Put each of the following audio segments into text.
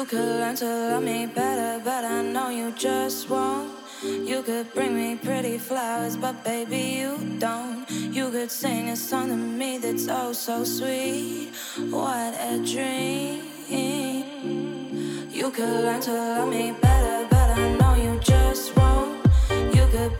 You could learn to love me better, but I know you just won't. You could bring me pretty flowers, but baby, you don't. You could sing a song to me that's oh so sweet. What a dream. You could learn to love me better, but I know you just won't. You could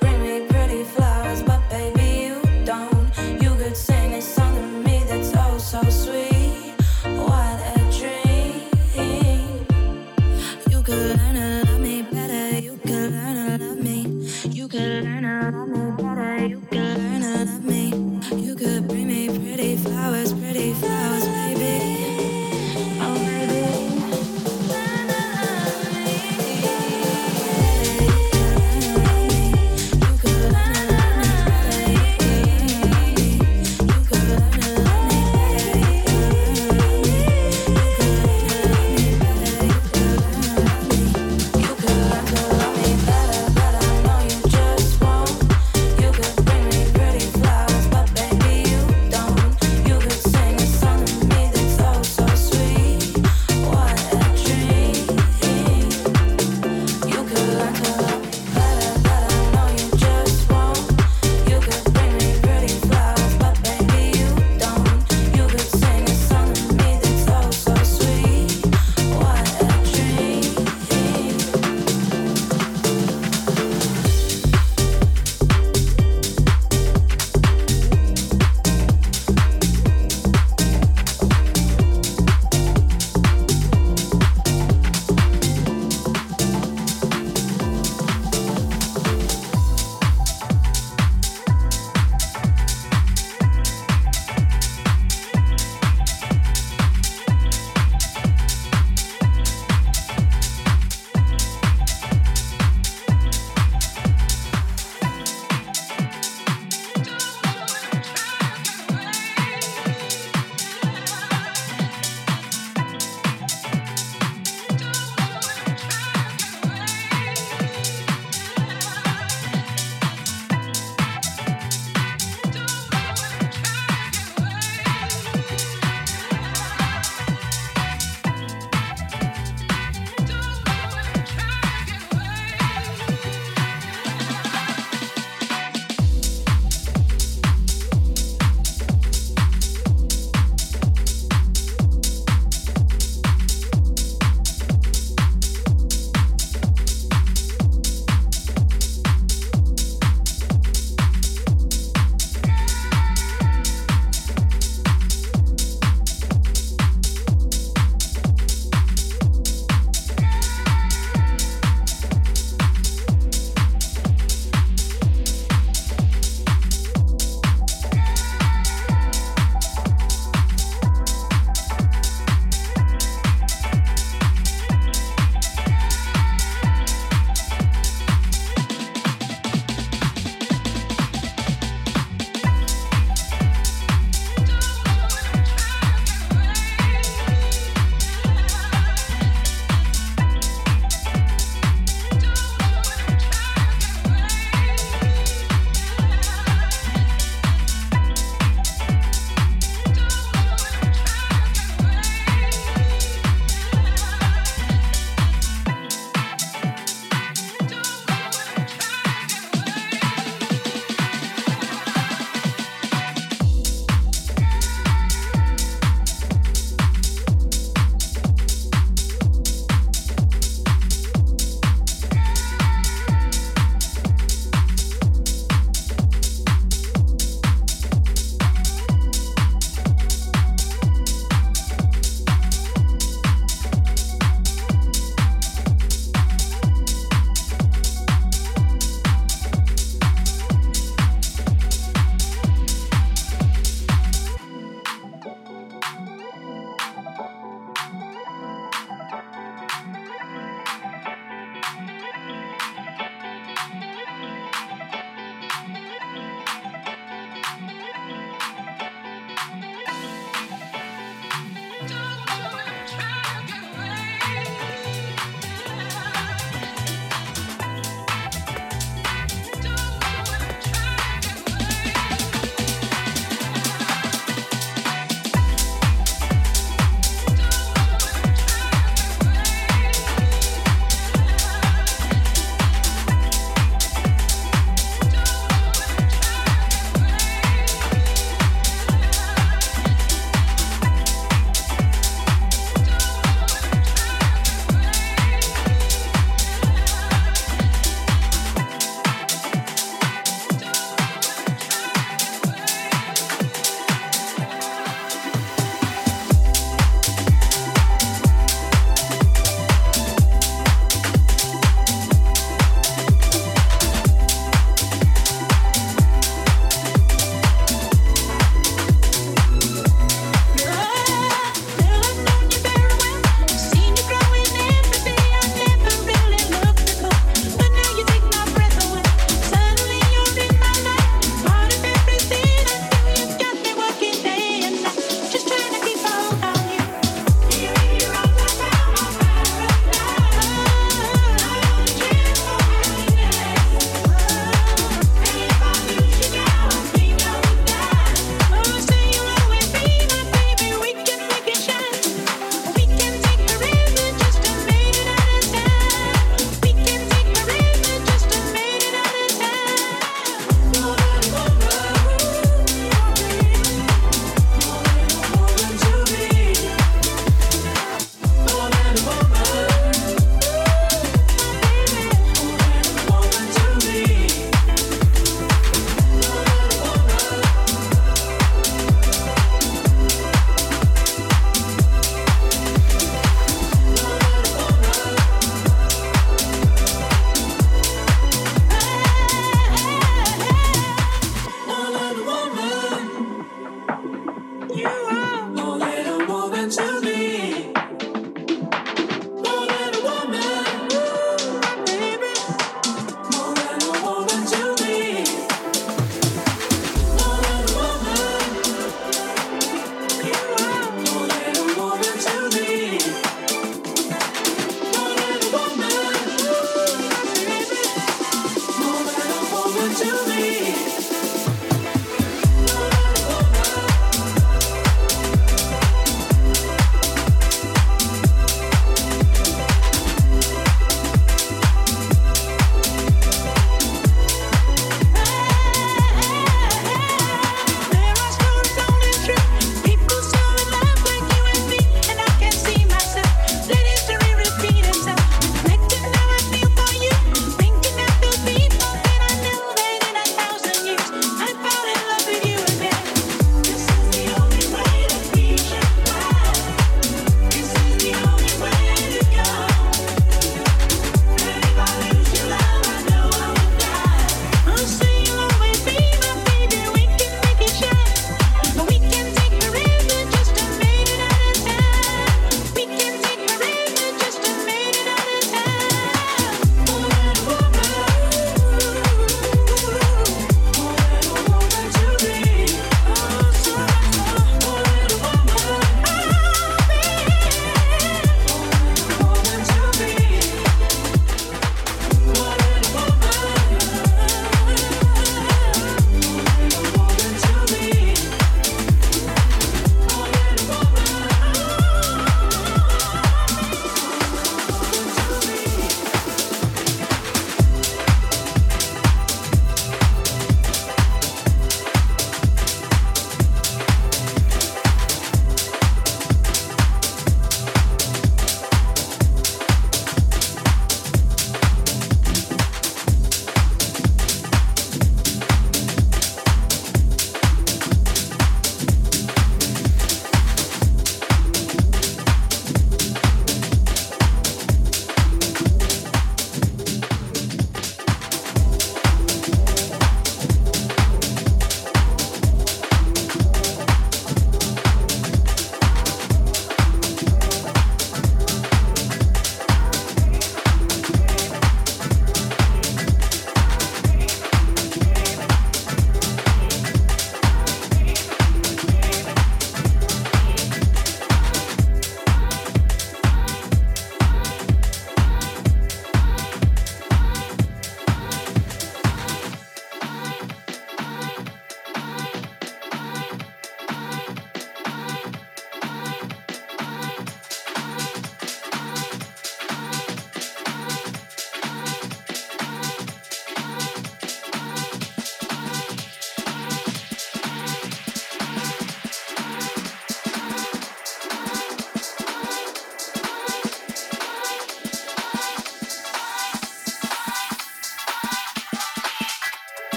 I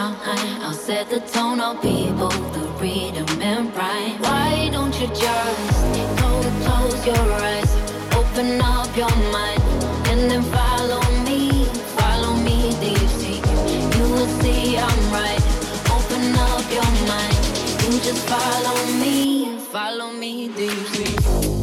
my. I'll set the tone, I'll be able to read and rhyme. Why don't you just take close your eyes, open up your mind, and then follow me, follow me deep sea. You will see I'm right. Open up your mind, you just follow me, follow me deep sea.